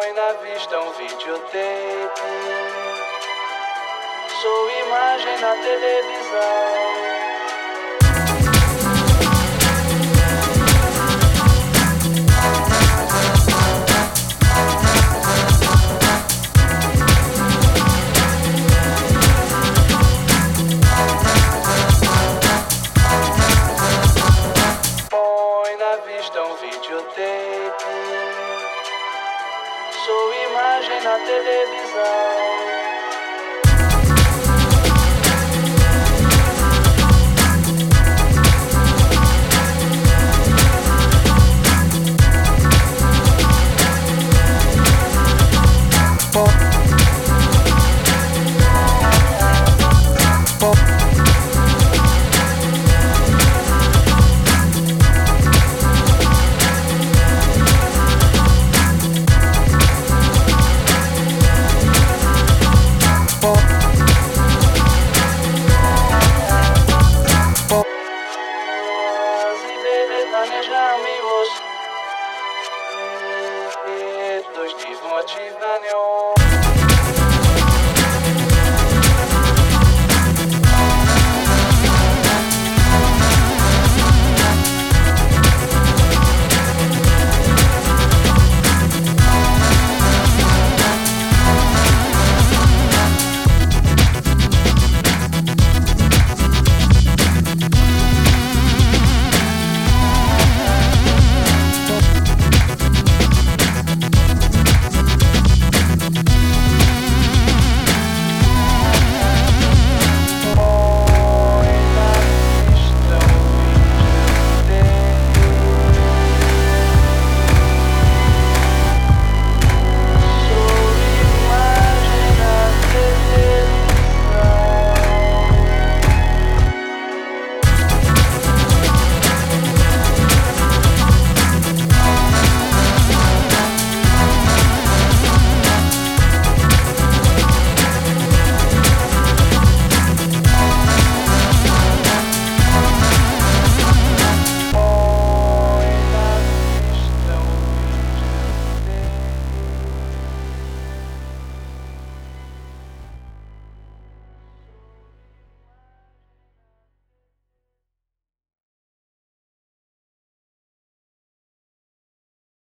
Na vista um videotape. Sou imagem na televisão. Sou imagem na televisão. planejamigos dois desmotivados.